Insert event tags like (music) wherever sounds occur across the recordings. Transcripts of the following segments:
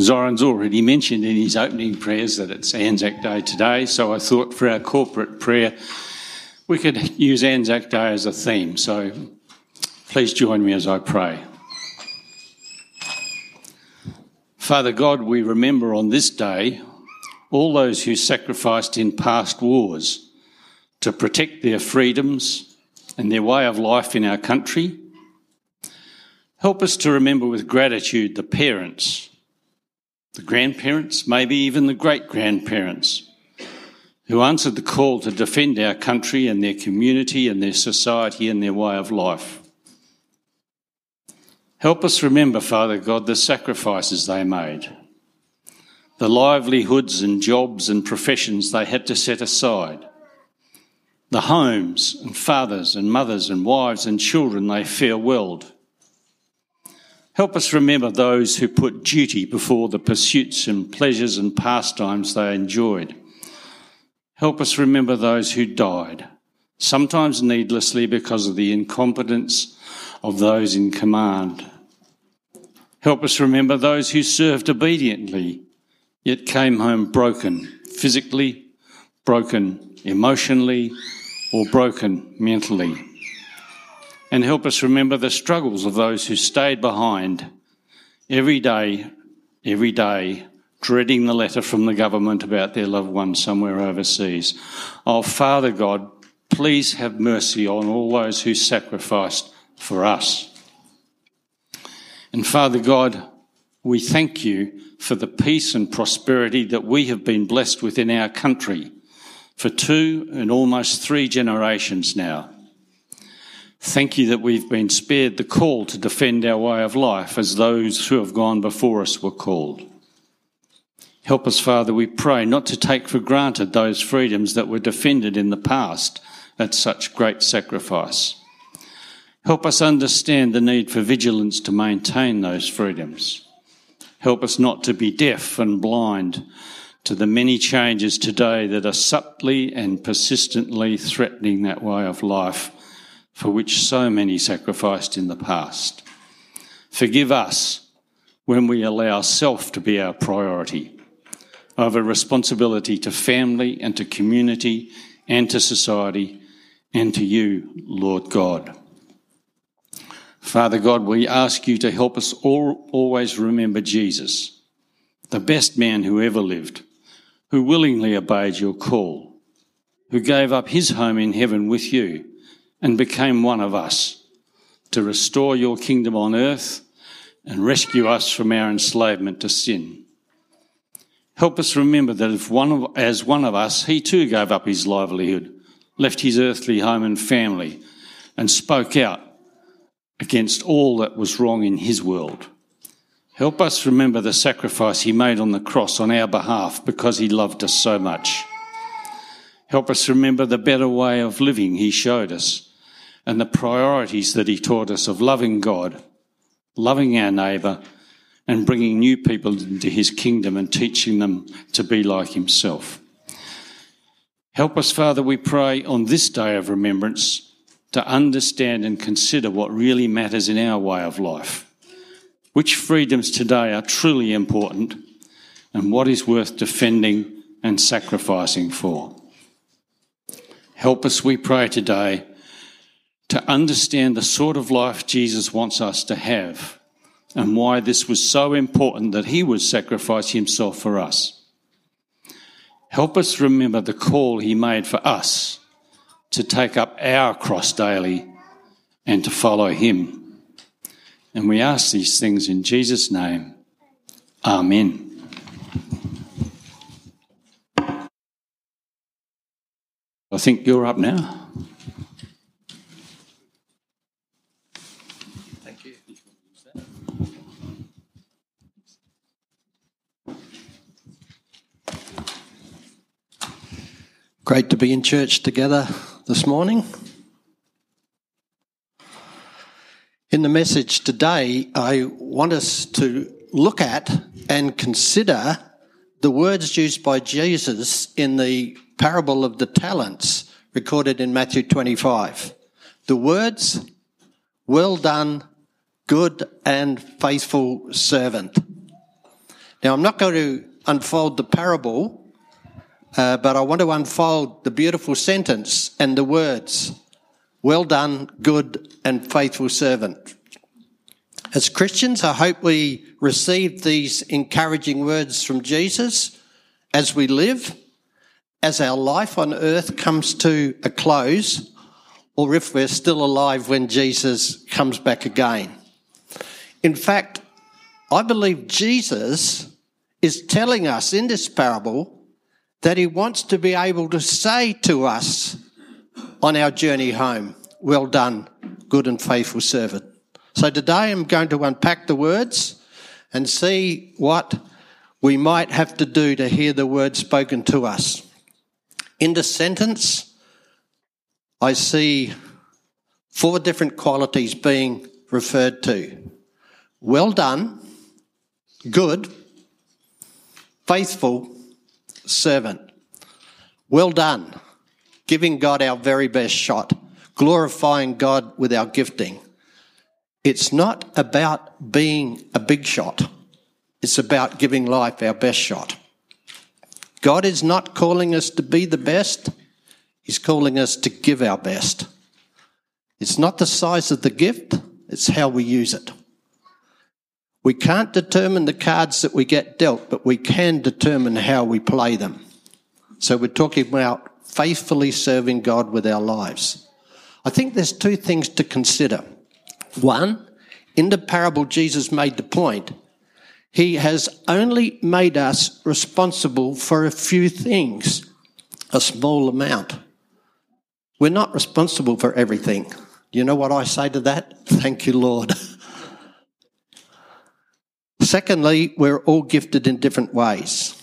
Zoran's already mentioned in his opening prayers that it's Anzac Day today, so I thought for our corporate prayer we could use Anzac Day as a theme. So please join me as I pray. Father God, we remember on this day all those who sacrificed in past wars to protect their freedoms and their way of life in our country. Help us to remember with gratitude the parents the grandparents, maybe even the great grandparents, who answered the call to defend our country and their community and their society and their way of life. Help us remember, Father God, the sacrifices they made, the livelihoods and jobs and professions they had to set aside, the homes and fathers and mothers and wives and children they farewelled Help us remember those who put duty before the pursuits and pleasures and pastimes they enjoyed. Help us remember those who died, sometimes needlessly because of the incompetence of those in command. Help us remember those who served obediently, yet came home broken, physically, broken emotionally, or broken mentally and help us remember the struggles of those who stayed behind every day, every day, dreading the letter from the government about their loved one somewhere overseas. Oh, Father God, please have mercy on all those who sacrificed for us. And Father God, we thank you for the peace and prosperity that we have been blessed with in our country for two and almost three generations now. Thank you that we've been spared the call to defend our way of life as those who have gone before us were called. Help us, Father, we pray, not to take for granted those freedoms that were defended in the past at such great sacrifice. Help us understand the need for vigilance to maintain those freedoms. Help us not to be deaf and blind to the many changes today that are subtly and persistently threatening that way of life for which so many sacrificed in the past. Forgive us when we allow self to be our priority over responsibility to family and to community and to society and to you, Lord God. Father God, we ask you to help us all always remember Jesus, the best man who ever lived, who willingly obeyed your call, who gave up his home in heaven with you and became one of us to restore your kingdom on earth and rescue us from our enslavement to sin. Help us remember that if one of, as one of us, he too gave up his livelihood, left his earthly home and family, and spoke out against all that was wrong in his world. Help us remember the sacrifice he made on the cross on our behalf because he loved us so much. Help us remember the better way of living he showed us and the priorities that he taught us of loving God, loving our neighbour, and bringing new people into his kingdom and teaching them to be like himself. Help us, Father, we pray on this day of remembrance to understand and consider what really matters in our way of life. Which freedoms today are truly important and what is worth defending and sacrificing for. Help us, we pray today, to understand the sort of life Jesus wants us to have and why this was so important that he would sacrifice himself for us. Help us remember the call he made for us to take up our cross daily and to follow him. And we ask these things in Jesus' name. Amen. I think you're up now. Great to be in church together this morning. In the message today, I want us to look at and consider the words used by Jesus in the parable of the talents recorded in Matthew 25. The words, well done, good and faithful servant. Now, I'm not going to unfold the parable, uh, but I want to unfold the beautiful sentence and the words Well done, good and faithful servant. As Christians, I hope we receive these encouraging words from Jesus as we live, as our life on earth comes to a close, or if we're still alive when Jesus comes back again. In fact, I believe Jesus is telling us in this parable that he wants to be able to say to us on our journey home, Well done, good and faithful servant. So today I'm going to unpack the words and see what we might have to do to hear the words spoken to us. In the sentence, I see four different qualities being referred to well done, good, faithful, servant. Well done, giving God our very best shot, glorifying God with our gifting. It's not about being a big shot. It's about giving life our best shot. God is not calling us to be the best. He's calling us to give our best. It's not the size of the gift, it's how we use it. We can't determine the cards that we get dealt, but we can determine how we play them. So we're talking about faithfully serving God with our lives. I think there's two things to consider. One, in the parable, Jesus made the point. He has only made us responsible for a few things, a small amount. We're not responsible for everything. You know what I say to that? Thank you, Lord. (laughs) Secondly, we're all gifted in different ways.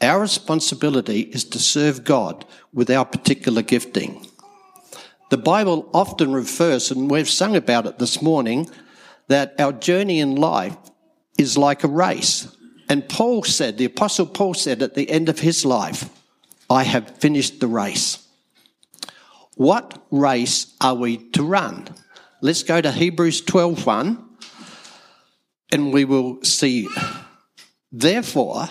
Our responsibility is to serve God with our particular gifting. The Bible often refers, and we've sung about it this morning, that our journey in life is like a race. And Paul said, the Apostle Paul said at the end of his life, I have finished the race. What race are we to run? Let's go to Hebrews 12 1, and we will see. Therefore,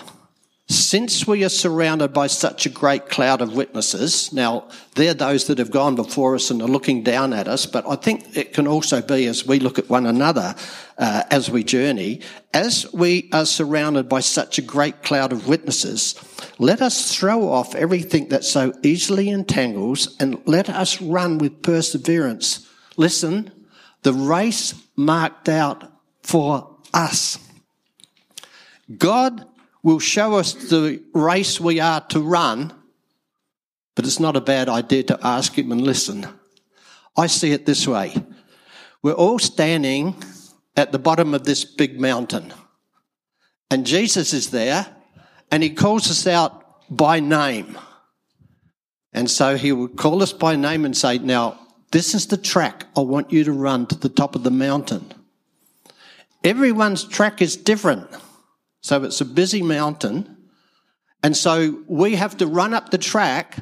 since we are surrounded by such a great cloud of witnesses, now they're those that have gone before us and are looking down at us, but I think it can also be as we look at one another uh, as we journey, as we are surrounded by such a great cloud of witnesses, let us throw off everything that so easily entangles and let us run with perseverance. Listen, the race marked out for us. God will show us the race we are to run, but it's not a bad idea to ask him and listen. I see it this way. We're all standing at the bottom of this big mountain, and Jesus is there, and he calls us out by name. And so he would call us by name and say, Now, this is the track I want you to run to the top of the mountain. Everyone's track is different. So it's a busy mountain. And so we have to run up the track.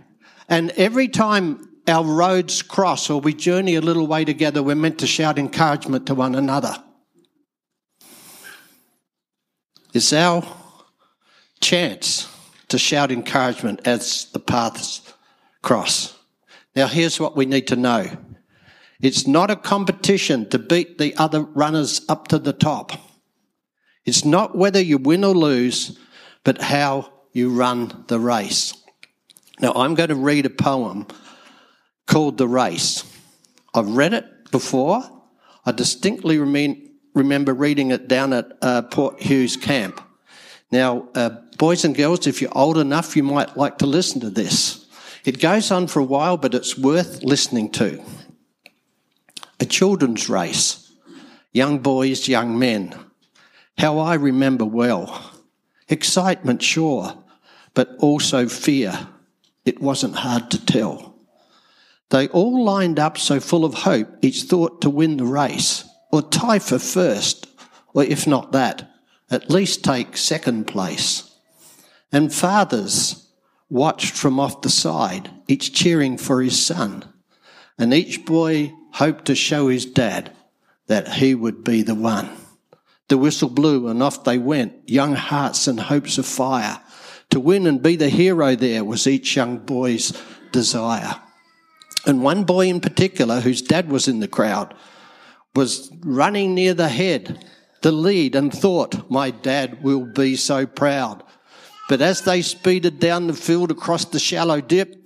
And every time our roads cross or we journey a little way together, we're meant to shout encouragement to one another. It's our chance to shout encouragement as the paths cross. Now, here's what we need to know it's not a competition to beat the other runners up to the top. It's not whether you win or lose, but how you run the race. Now, I'm going to read a poem called The Race. I've read it before. I distinctly remember reading it down at uh, Port Hughes Camp. Now, uh, boys and girls, if you're old enough, you might like to listen to this. It goes on for a while, but it's worth listening to. A children's race. Young boys, young men how I remember well. Excitement, sure, but also fear. It wasn't hard to tell. They all lined up so full of hope, each thought to win the race, or tie for first, or if not that, at least take second place. And fathers watched from off the side, each cheering for his son, and each boy hoped to show his dad that he would be the one. The whistle blew and off they went, young hearts and hopes of fire. To win and be the hero there was each young boy's desire. And one boy in particular, whose dad was in the crowd, was running near the head, the lead, and thought, My dad will be so proud. But as they speeded down the field across the shallow dip,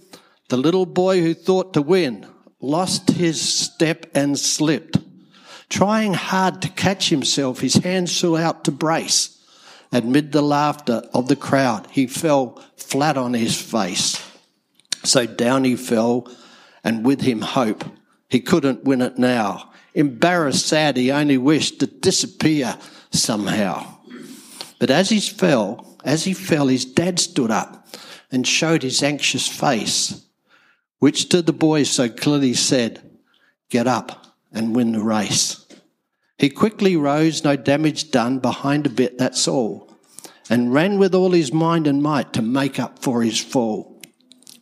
the little boy who thought to win lost his step and slipped. Trying hard to catch himself, his hands flew out to brace. Amid the laughter of the crowd, he fell flat on his face. So down he fell, and with him hope. He couldn't win it now. Embarrassed, sad, he only wished to disappear somehow. But as he fell, as he fell, his dad stood up and showed his anxious face which to the boys so clearly said, Get up and win the race. He quickly rose, no damage done, behind a bit, that's all, and ran with all his mind and might to make up for his fall.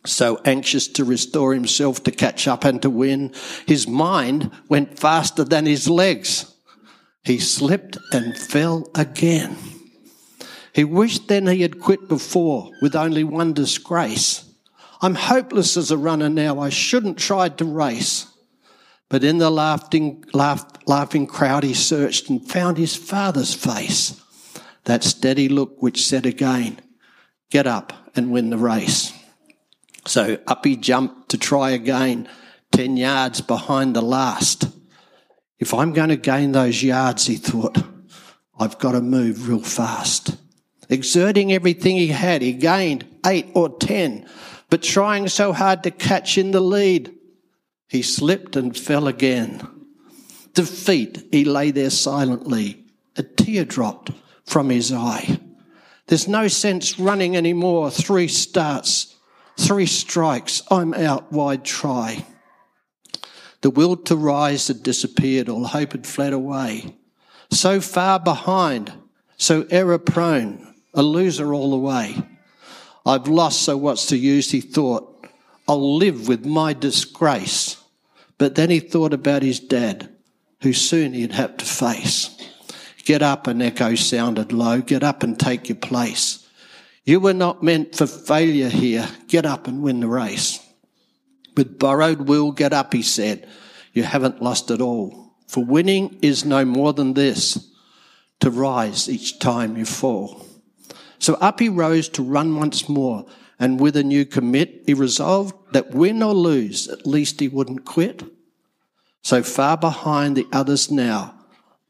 So anxious to restore himself, to catch up and to win, his mind went faster than his legs. He slipped and fell again. He wished then he had quit before with only one disgrace I'm hopeless as a runner now. I shouldn't try to race. But in the laughing, laugh, laughing crowd, he searched and found his father's face. That steady look which said again, Get up and win the race. So up he jumped to try again, 10 yards behind the last. If I'm going to gain those yards, he thought, I've got to move real fast. Exerting everything he had, he gained eight or 10 but trying so hard to catch in the lead, he slipped and fell again. Defeat, he lay there silently. A tear dropped from his eye. There's no sense running anymore. Three starts, three strikes, I'm out wide try. The will to rise had disappeared, all hope had fled away. So far behind, so error prone, a loser all the way. I've lost, so what's the use? He thought, I'll live with my disgrace. But then he thought about his dad, who soon he'd have to face. Get up, an echo sounded low. Get up and take your place. You were not meant for failure here. Get up and win the race. With borrowed will, get up, he said. You haven't lost it all. For winning is no more than this to rise each time you fall. So up he rose to run once more, and with a new commit, he resolved that win or lose, at least he wouldn't quit. So far behind the others now,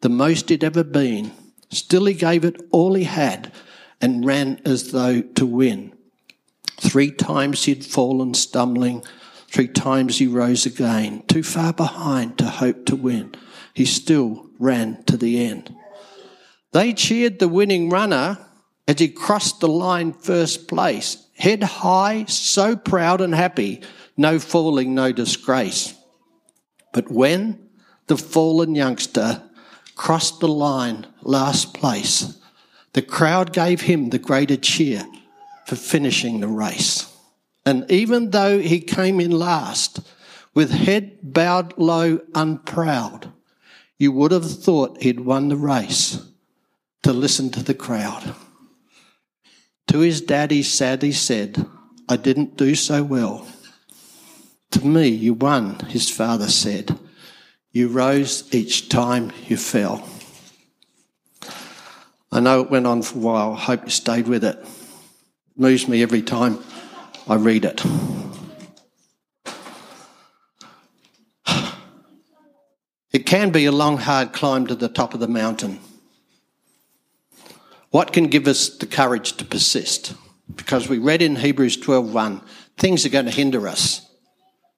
the most he'd ever been, still he gave it all he had and ran as though to win. Three times he'd fallen stumbling, three times he rose again, too far behind to hope to win. He still ran to the end. They cheered the winning runner as he crossed the line first place, head high, so proud and happy, no falling, no disgrace. But when the fallen youngster crossed the line last place, the crowd gave him the greater cheer for finishing the race. And even though he came in last, with head bowed low, unproud, you would have thought he'd won the race to listen to the crowd. To his daddy sadly said, I didn't do so well. To me, you won, his father said. You rose each time you fell. I know it went on for a while. I hope you stayed with it. It moves me every time I read it. (sighs) It can be a long, hard climb to the top of the mountain. What can give us the courage to persist? Because we read in Hebrews 12:1, things are going to hinder us.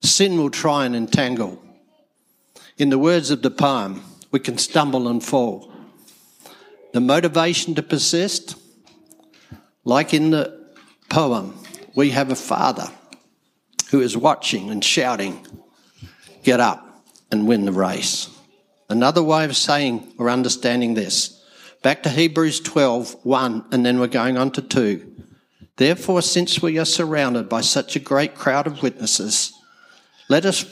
Sin will try and entangle. In the words of the poem, we can stumble and fall. The motivation to persist, like in the poem, we have a father who is watching and shouting, Get up and win the race. Another way of saying or understanding this Back to Hebrews 12, 1, and then we're going on to 2. Therefore, since we are surrounded by such a great crowd of witnesses, let us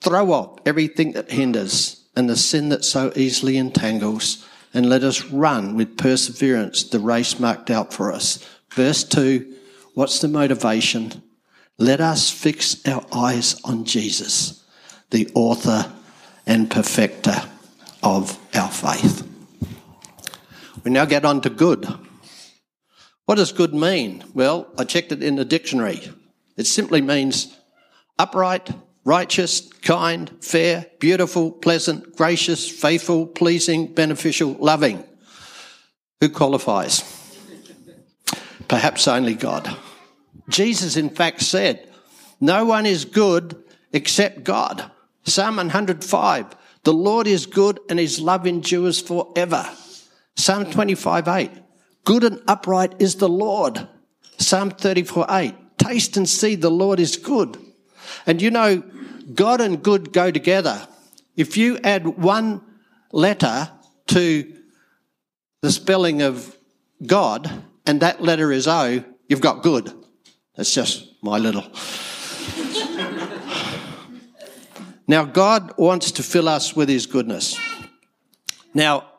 throw off everything that hinders and the sin that so easily entangles, and let us run with perseverance the race marked out for us. Verse 2 What's the motivation? Let us fix our eyes on Jesus, the author and perfecter of our faith. We now get on to good. What does good mean? Well, I checked it in the dictionary. It simply means upright, righteous, kind, fair, beautiful, pleasant, gracious, faithful, pleasing, beneficial, loving. Who qualifies? Perhaps only God. Jesus, in fact, said, No one is good except God. Psalm 105, the Lord is good and his love endures forever. Psalm 25, 8, good and upright is the Lord. Psalm 34, 8, taste and see the Lord is good. And you know, God and good go together. If you add one letter to the spelling of God, and that letter is O, you've got good. That's just my little. (laughs) now, God wants to fill us with His goodness. Now,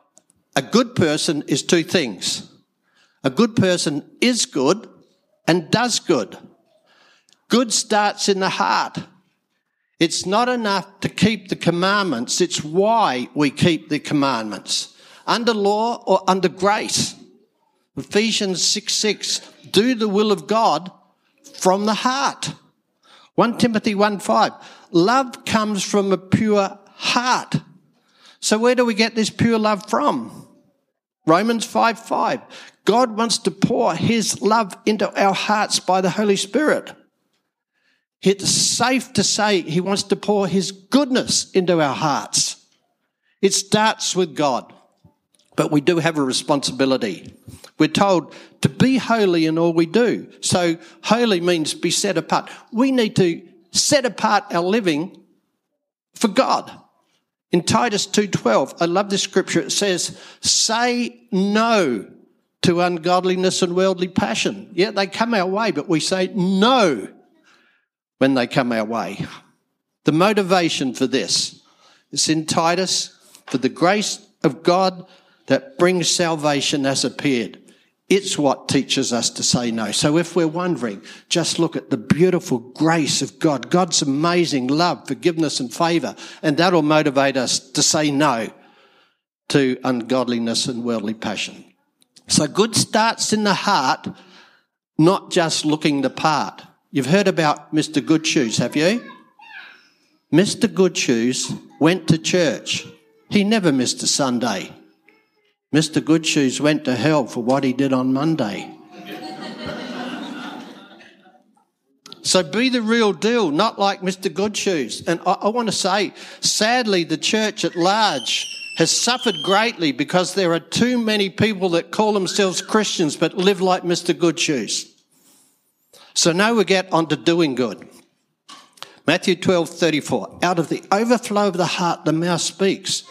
a good person is two things. A good person is good and does good. Good starts in the heart. It's not enough to keep the commandments, it's why we keep the commandments. Under law or under grace. Ephesians 6 6, do the will of God from the heart. 1 Timothy 1 5, love comes from a pure heart. So where do we get this pure love from? Romans 5 5, God wants to pour his love into our hearts by the Holy Spirit. It's safe to say he wants to pour his goodness into our hearts. It starts with God, but we do have a responsibility. We're told to be holy in all we do. So holy means be set apart. We need to set apart our living for God. In Titus 2:12, I love this scripture. It says, "Say no to ungodliness and worldly passion." Yeah, they come our way, but we say no when they come our way. The motivation for this is in Titus, for the grace of God that brings salvation has appeared. It's what teaches us to say no. So if we're wondering, just look at the beautiful grace of God, God's amazing love, forgiveness and favor, and that'll motivate us to say no to ungodliness and worldly passion. So good starts in the heart, not just looking the part. You've heard about Mr. Good Shoes, have you? Mr. Good Shoes went to church. He never missed a Sunday. Mr. Goodshoes went to hell for what he did on Monday. so be the real deal, not like Mr. Goodshoes. And I, I want to say, sadly, the church at large has suffered greatly because there are too many people that call themselves Christians but live like Mr. Goodshoes. So now we get on to doing good. Matthew 12, 34. Out of the overflow of the heart, the mouth speaks.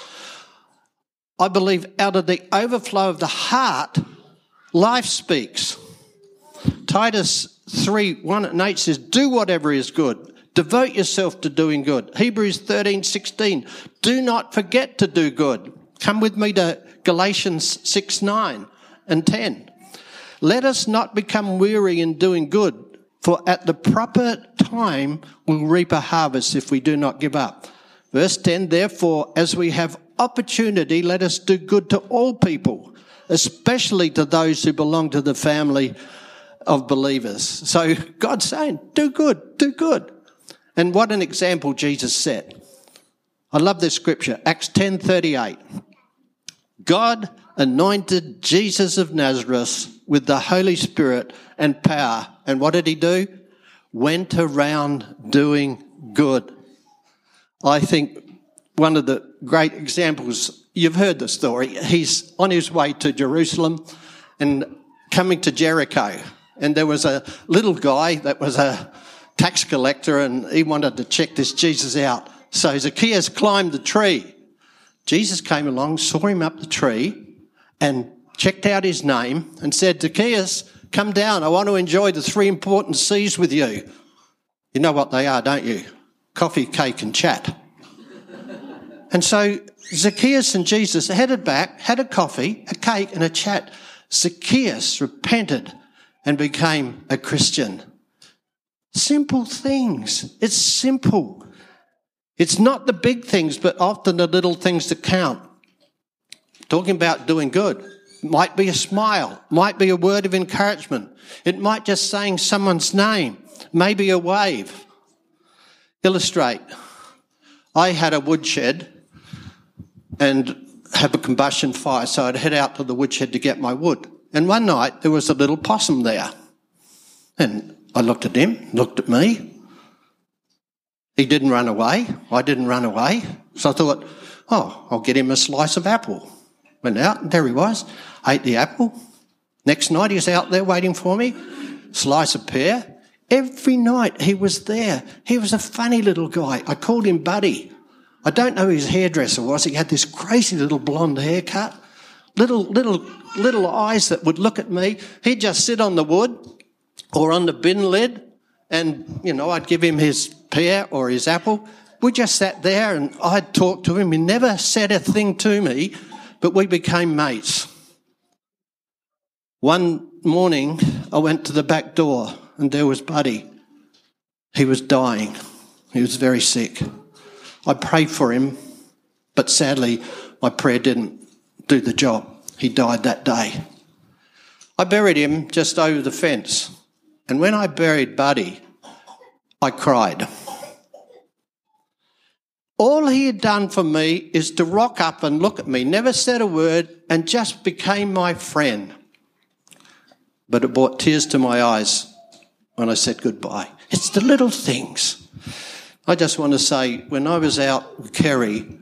I believe out of the overflow of the heart, life speaks. Titus 3, 1 and 8 says, Do whatever is good. Devote yourself to doing good. Hebrews 13, 16. Do not forget to do good. Come with me to Galatians 6, 9 and 10. Let us not become weary in doing good, for at the proper time we'll reap a harvest if we do not give up. Verse 10 Therefore, as we have opportunity, let us do good to all people, especially to those who belong to the family of believers. So God's saying, do good, do good. And what an example Jesus set. I love this scripture, Acts 10:38. God anointed Jesus of Nazareth with the Holy Spirit and power. And what did he do? Went around doing good. I think one of the great examples, you've heard the story. He's on his way to Jerusalem and coming to Jericho. And there was a little guy that was a tax collector and he wanted to check this Jesus out. So Zacchaeus climbed the tree. Jesus came along, saw him up the tree and checked out his name and said, Zacchaeus, come down. I want to enjoy the three important C's with you. You know what they are, don't you? Coffee, cake and chat. And so Zacchaeus and Jesus headed back, had a coffee, a cake, and a chat. Zacchaeus repented and became a Christian. Simple things. It's simple. It's not the big things, but often the little things that count. Talking about doing good. Might be a smile, might be a word of encouragement. It might just saying someone's name, maybe a wave. Illustrate. I had a woodshed and have a combustion fire, so I'd head out to the woodshed to get my wood. And one night there was a little possum there. And I looked at him, looked at me. He didn't run away. I didn't run away. So I thought, oh, I'll get him a slice of apple. Went out, and there he was. Ate the apple. Next night he was out there waiting for me. Slice of pear. Every night he was there. He was a funny little guy. I called him Buddy. I don't know who his hairdresser was. He had this crazy little blonde haircut, little, little, little eyes that would look at me. He'd just sit on the wood or on the bin lid and, you know, I'd give him his pear or his apple. We just sat there and I'd talk to him. He never said a thing to me, but we became mates. One morning, I went to the back door and there was Buddy. He was dying. He was very sick. I prayed for him, but sadly, my prayer didn't do the job. He died that day. I buried him just over the fence. And when I buried Buddy, I cried. All he had done for me is to rock up and look at me, never said a word, and just became my friend. But it brought tears to my eyes when I said goodbye. It's the little things. I just want to say, when I was out with Kerry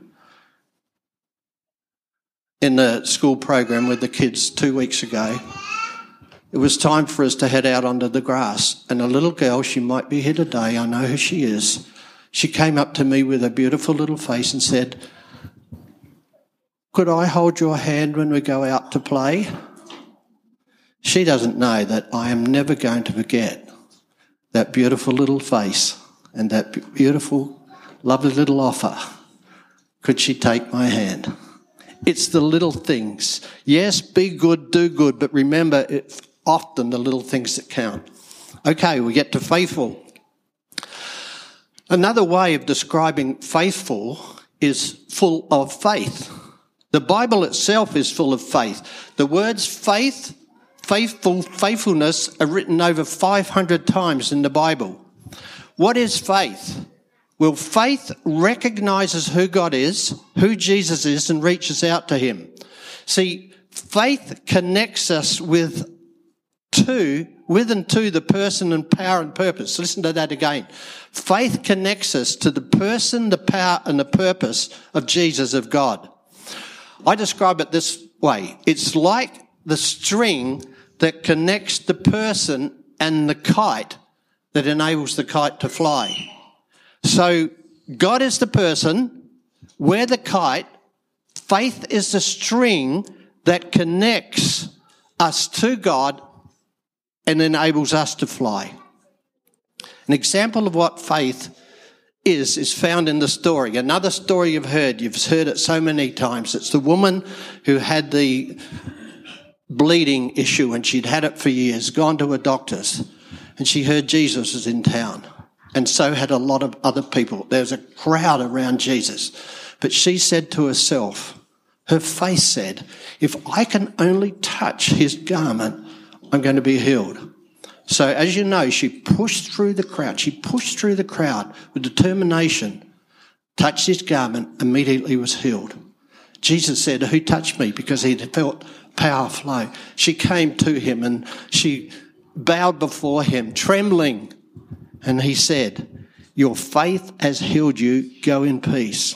in the school program with the kids two weeks ago, it was time for us to head out onto the grass. And a little girl, she might be here today, I know who she is, she came up to me with a beautiful little face and said, Could I hold your hand when we go out to play? She doesn't know that I am never going to forget that beautiful little face and that beautiful, lovely little offer, could she take my hand? It's the little things. Yes, be good, do good, but remember, it's often the little things that count. Okay, we get to faithful. Another way of describing faithful is full of faith. The Bible itself is full of faith. The words faith, faithful, faithfulness are written over 500 times in the Bible. What is faith? Well, faith recognizes who God is, who Jesus is, and reaches out to him. See, faith connects us with to, with and to the person and power and purpose. Listen to that again. Faith connects us to the person, the power, and the purpose of Jesus, of God. I describe it this way. It's like the string that connects the person and the kite that enables the kite to fly. So God is the person, we're the kite, faith is the string that connects us to God and enables us to fly. An example of what faith is, is found in the story. Another story you've heard, you've heard it so many times. It's the woman who had the bleeding issue and she'd had it for years, gone to a doctor's and she heard Jesus was in town. And so had a lot of other people. There was a crowd around Jesus. But she said to herself, her face said, if I can only touch his garment, I'm going to be healed. So as you know, she pushed through the crowd. She pushed through the crowd with determination, touched his garment, immediately was healed. Jesus said, who touched me? Because he felt power flow. She came to him and she bowed before him, trembling, and he said, Your faith has healed you. Go in peace.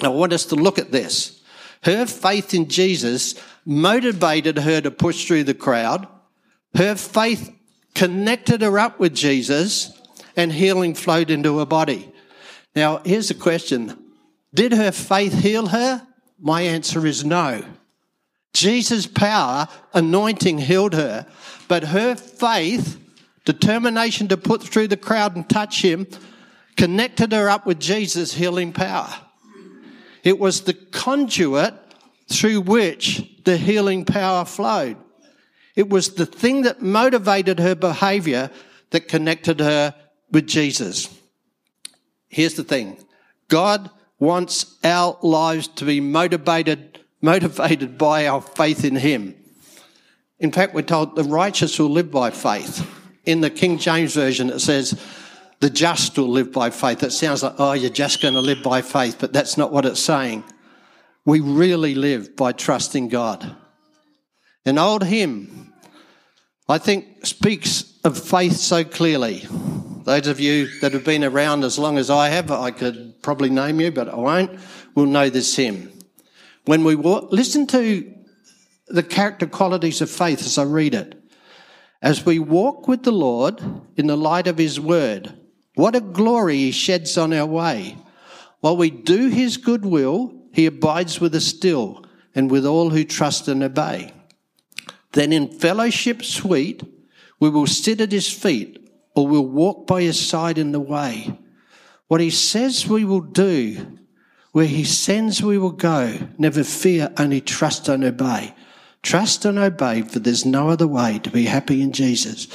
I want us to look at this. Her faith in Jesus motivated her to push through the crowd. Her faith connected her up with Jesus, and healing flowed into her body. Now, here's the question Did her faith heal her? My answer is no. Jesus' power, anointing healed her, but her faith, determination to put through the crowd and touch him, connected her up with Jesus' healing power. It was the conduit through which the healing power flowed. It was the thing that motivated her behavior that connected her with Jesus. Here's the thing. God wants our lives to be motivated, motivated by our faith in Him. In fact, we're told the righteous will live by faith. In the King James Version, it says, the just will live by faith. It sounds like, oh, you're just going to live by faith, but that's not what it's saying. We really live by trusting God. An old hymn, I think, speaks of faith so clearly. Those of you that have been around as long as I have, I could probably name you, but I won't, will know this hymn. When we walk, listen to the character qualities of faith as I read it. As we walk with the Lord in the light of His word, what a glory He sheds on our way. While we do His good will, He abides with us still and with all who trust and obey. Then in fellowship sweet, we will sit at His feet or we'll walk by his side in the way. What he says we will do, where he sends we will go. Never fear, only trust and obey. Trust and obey, for there's no other way to be happy in Jesus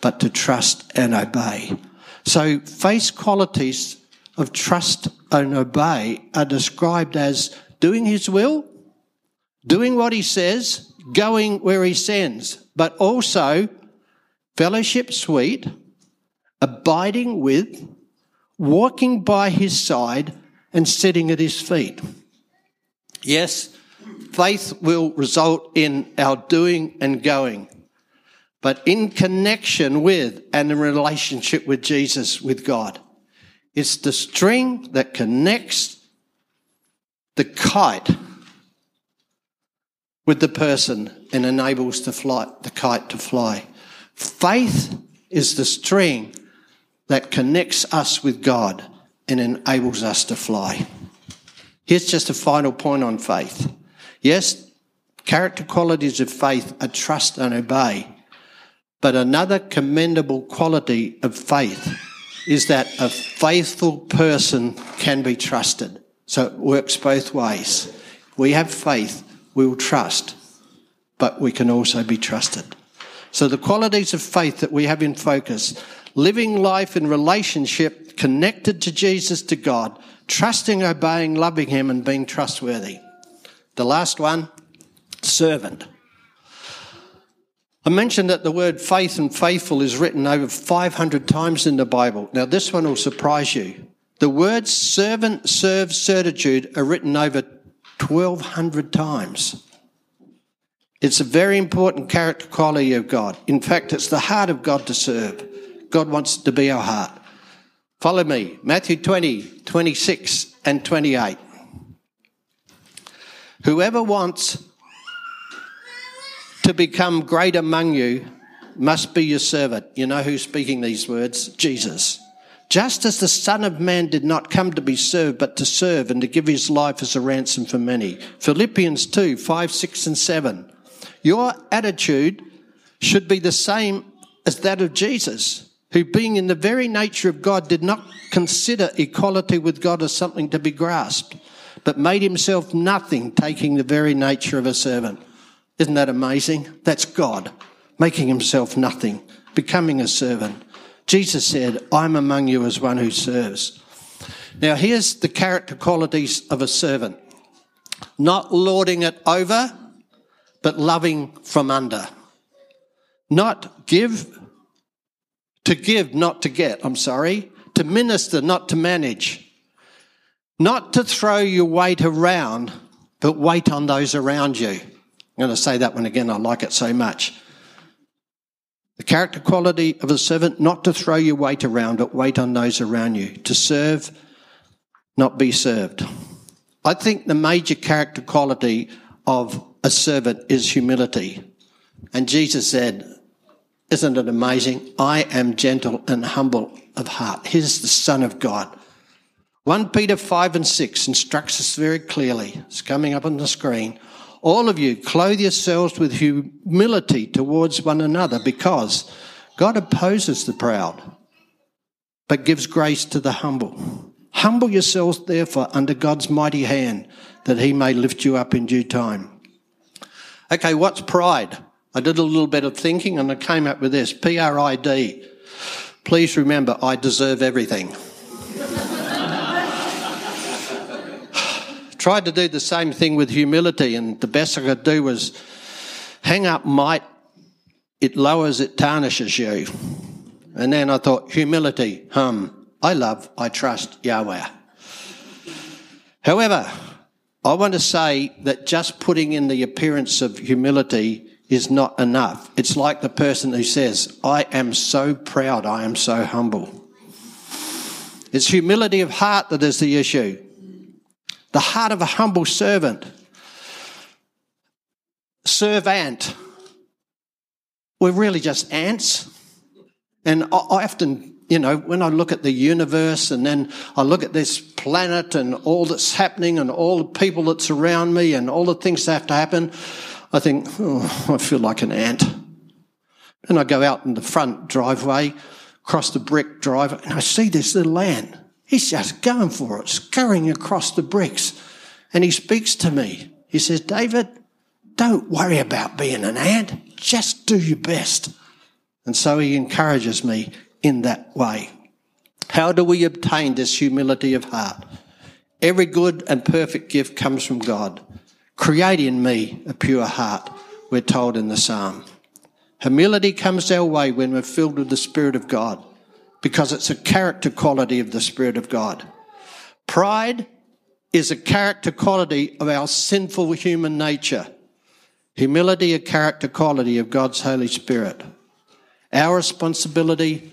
but to trust and obey. So face qualities of trust and obey are described as doing his will, doing what he says, going where he sends, but also fellowship sweet, abiding with, walking by his side, and sitting at his feet. Yes, faith will result in our doing and going, but in connection with and in relationship with Jesus, with God. It's the string that connects the kite with the person and enables the flight, the kite to fly. Faith is the string that connects us with God and enables us to fly. Here's just a final point on faith. Yes, character qualities of faith are trust and obey. But another commendable quality of faith is that a faithful person can be trusted. So it works both ways. We have faith, we will trust, but we can also be trusted. So the qualities of faith that we have in focus living life in relationship, connected to Jesus, to God, trusting, obeying, loving Him, and being trustworthy. The last one, servant. I mentioned that the word faith and faithful is written over 500 times in the Bible. Now, this one will surprise you. The words servant, serve, certitude are written over 1,200 times. It's a very important character quality of God. In fact, it's the heart of God to serve. God wants it to be our heart. Follow me. Matthew 20, 26 and 28. Whoever wants to become great among you must be your servant. You know who's speaking these words? Jesus. Just as the Son of Man did not come to be served, but to serve and to give his life as a ransom for many. Philippians 2, 5, 6, and 7. Your attitude should be the same as that of Jesus who, being in the very nature of God, did not consider equality with God as something to be grasped, but made himself nothing, taking the very nature of a servant. Isn't that amazing? That's God making himself nothing, becoming a servant. Jesus said, I'm among you as one who serves. Now, here's the character qualities of a servant not lording it over, but loving from under. Not give to give, not to get, I'm sorry. To minister, not to manage. Not to throw your weight around, but wait on those around you. I'm going to say that one again, I like it so much. The character quality of a servant, not to throw your weight around, but wait on those around you. To serve, not be served. I think the major character quality of a servant is humility. And Jesus said, isn't it amazing? I am gentle and humble of heart. He's the Son of God. 1 Peter 5 and 6 instructs us very clearly. It's coming up on the screen. All of you, clothe yourselves with humility towards one another because God opposes the proud, but gives grace to the humble. Humble yourselves, therefore, under God's mighty hand, that he may lift you up in due time. Okay, what's pride? I did a little bit of thinking and I came up with this P R I D. Please remember, I deserve everything. (sighs) Tried to do the same thing with humility, and the best I could do was hang up might, it lowers, it tarnishes you. And then I thought, humility, hum, I love, I trust Yahweh. However, I want to say that just putting in the appearance of humility is not enough. It's like the person who says, I am so proud, I am so humble. It's humility of heart that is the issue. The heart of a humble servant. Servant. We're really just ants. And I often you know, when I look at the universe and then I look at this planet and all that's happening and all the people that's around me and all the things that have to happen, I think, oh, I feel like an ant. And I go out in the front driveway, across the brick driveway, and I see this little ant. He's just going for it, scurrying across the bricks. And he speaks to me. He says, David, don't worry about being an ant. Just do your best. And so he encourages me in that way. How do we obtain this humility of heart? Every good and perfect gift comes from God. Create in me a pure heart, we're told in the psalm. Humility comes our way when we're filled with the Spirit of God, because it's a character quality of the Spirit of God. Pride is a character quality of our sinful human nature. Humility, a character quality of God's Holy Spirit. Our responsibility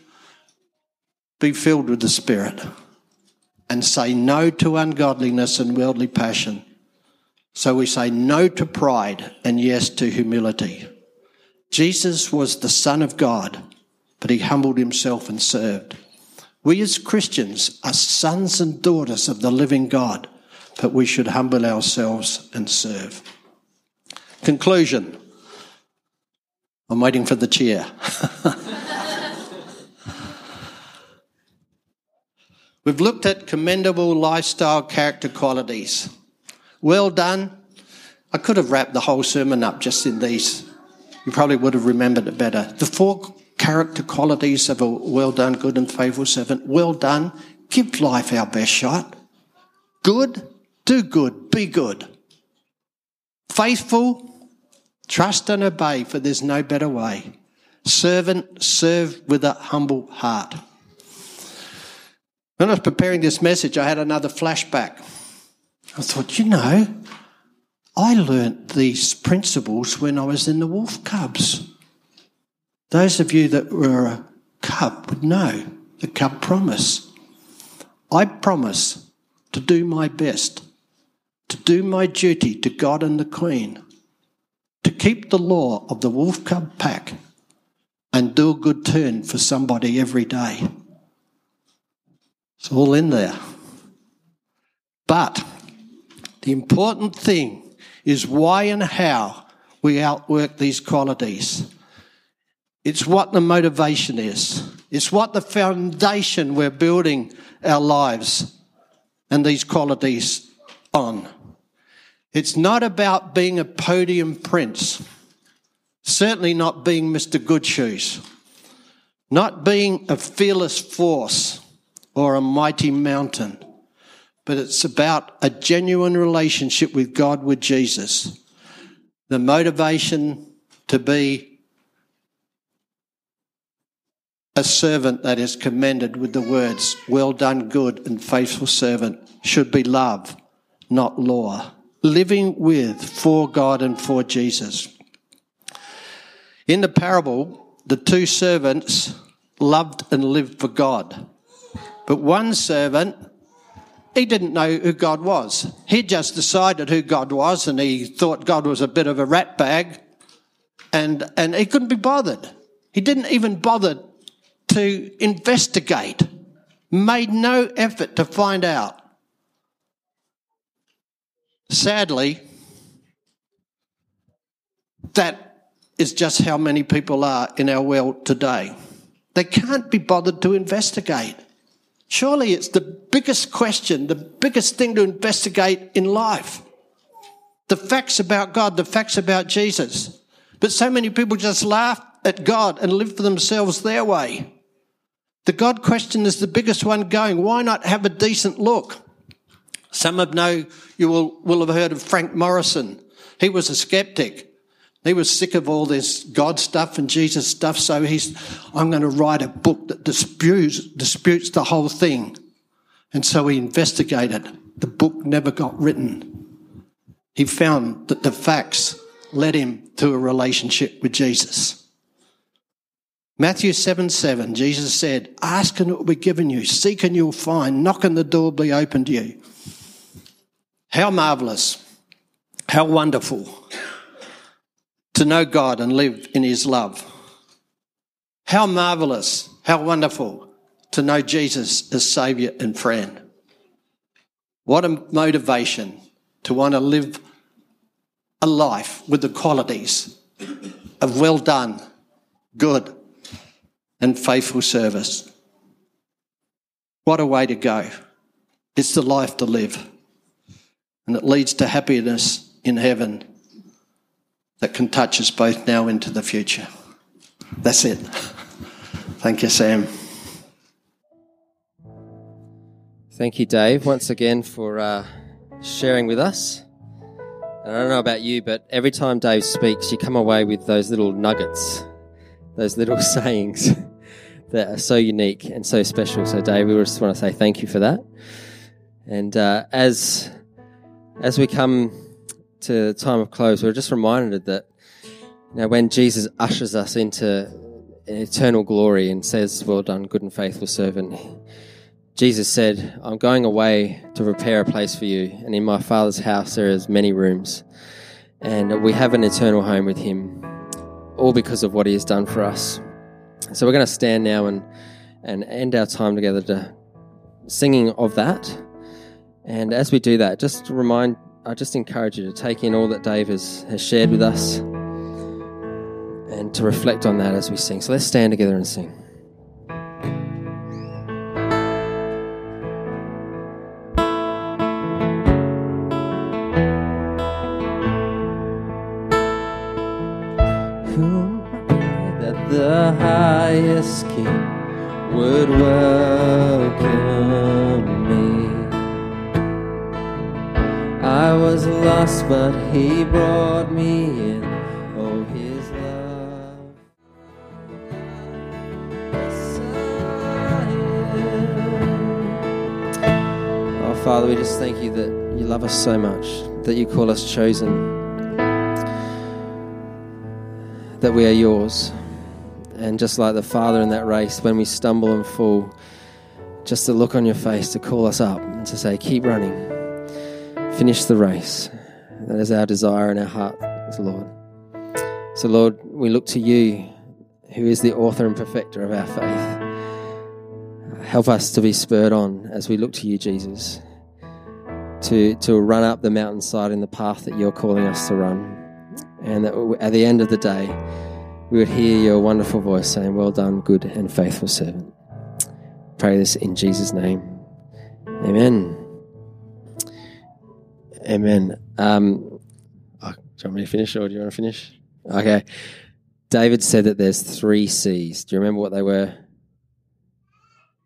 be filled with the Spirit and say no to ungodliness and worldly passion. So we say no to pride and yes to humility. Jesus was the Son of God, but he humbled himself and served. We as Christians are sons and daughters of the living God, but we should humble ourselves and serve. Conclusion. I'm waiting for the chair. (laughs) We've looked at commendable lifestyle character qualities. Well done. I could have wrapped the whole sermon up just in these. You probably would have remembered it better. The four character qualities of a well done, good and faithful servant. Well done. Give life our best shot. Good. Do good. Be good. Faithful. Trust and obey, for there's no better way. Servant. Serve with a humble heart. When I was preparing this message, I had another flashback. I thought, you know, I learnt these principles when I was in the Wolf Cubs. Those of you that were a cub would know the cub promise. I promise to do my best, to do my duty to God and the Queen, to keep the law of the Wolf Cub pack, and do a good turn for somebody every day. It's all in there. But the important thing is why and how we outwork these qualities. It's what the motivation is. It's what the foundation we're building our lives and these qualities on. It's not about being a podium prince. Certainly not being Mr. Good Shoes, Not being a fearless force or a mighty mountain, but it's about a genuine relationship with God, with Jesus. The motivation to be a servant that is commended with the words, Well done, good and faithful servant, should be love, not law. Living with, for God and for Jesus. In the parable, the two servants loved and lived for God. But one servant, he didn't know who God was. He just decided who God was and he thought God was a bit of a rat bag and, and he couldn't be bothered. He didn't even bother to investigate, made no effort to find out. Sadly, that is just how many people are in our world today. They can't be bothered to investigate. Surely it's the biggest question, the biggest thing to investigate in life. The facts about God, the facts about Jesus. But so many people just laugh at God and live for themselves their way. The God question is the biggest one going. Why not have a decent look? Some of know you will, will have heard of Frank Morison. He was a skeptic. He was sick of all this God stuff and Jesus stuff, so he's, I'm going to write a book that disputes, disputes the whole thing. And so he investigated. The book never got written. He found that the facts led him to a relationship with Jesus. Matthew 7 7, Jesus said, Ask and it will be given you, seek and you'll find, knock and the door will be opened to you. How marvelous, how wonderful to know God and live in His love. How marvelous, how wonderful to know Jesus as Saviour and friend. What a motivation to want to live a life with the qualities of well done, good, and faithful service. What a way to go. It's the life to live. And it leads to happiness in heaven that can touch us both now into the future. That's it. Thank you, Sam. Thank you, Dave, once again for uh, sharing with us. And I don't know about you, but every time Dave speaks, you come away with those little nuggets, those little (laughs) sayings that are so unique and so special. So, Dave, we just want to say thank you for that. And uh, as as we come to the time of close, we're just reminded that you know, when Jesus ushers us into eternal glory and says, Well done, good and faithful servant, Jesus said, I'm going away to prepare a place for you, and in my Father's house there is many rooms. And we have an eternal home with him, all because of what he has done for us. So we're going to stand now and, and end our time together to singing of that. And as we do that, just remind I just encourage you to take in all that Dave has, has shared with us and to reflect on that as we sing. So let's stand together and sing. Who that the highest king would welcome lost, but He brought me in. Oh, His love. Oh, Father, we just thank you that you love us so much, that you call us chosen, that we are yours. And just like the Father in that race, when we stumble and fall, just to look on your face to call us up and to say, Keep running finish the race. That is our desire in our heart, Lord. So, Lord, we look to you, who is the author and perfecter of our faith. Help us to be spurred on as we look to you, Jesus, to, to run up the mountainside in the path that you're calling us to run. And that at the end of the day, we would hear your wonderful voice saying, Well done, good and faithful servant. Pray this in Jesus' name. Amen. Amen. Um, oh, do you want me to finish or do you want to finish? Okay. David said that there's three C's. Do you remember what they were?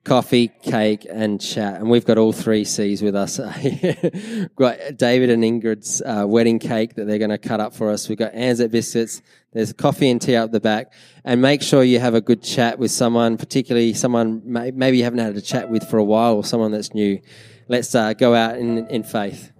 Coffee, cake, and chat. And we've got all three C's with us. (laughs) got David and Ingrid's uh, wedding cake that they're going to cut up for us. We've got Anzac biscuits. There's coffee and tea up the back. And make sure you have a good chat with someone, particularly someone maybe you haven't had a chat with for a while or someone that's new. Let's uh, go out in, in faith.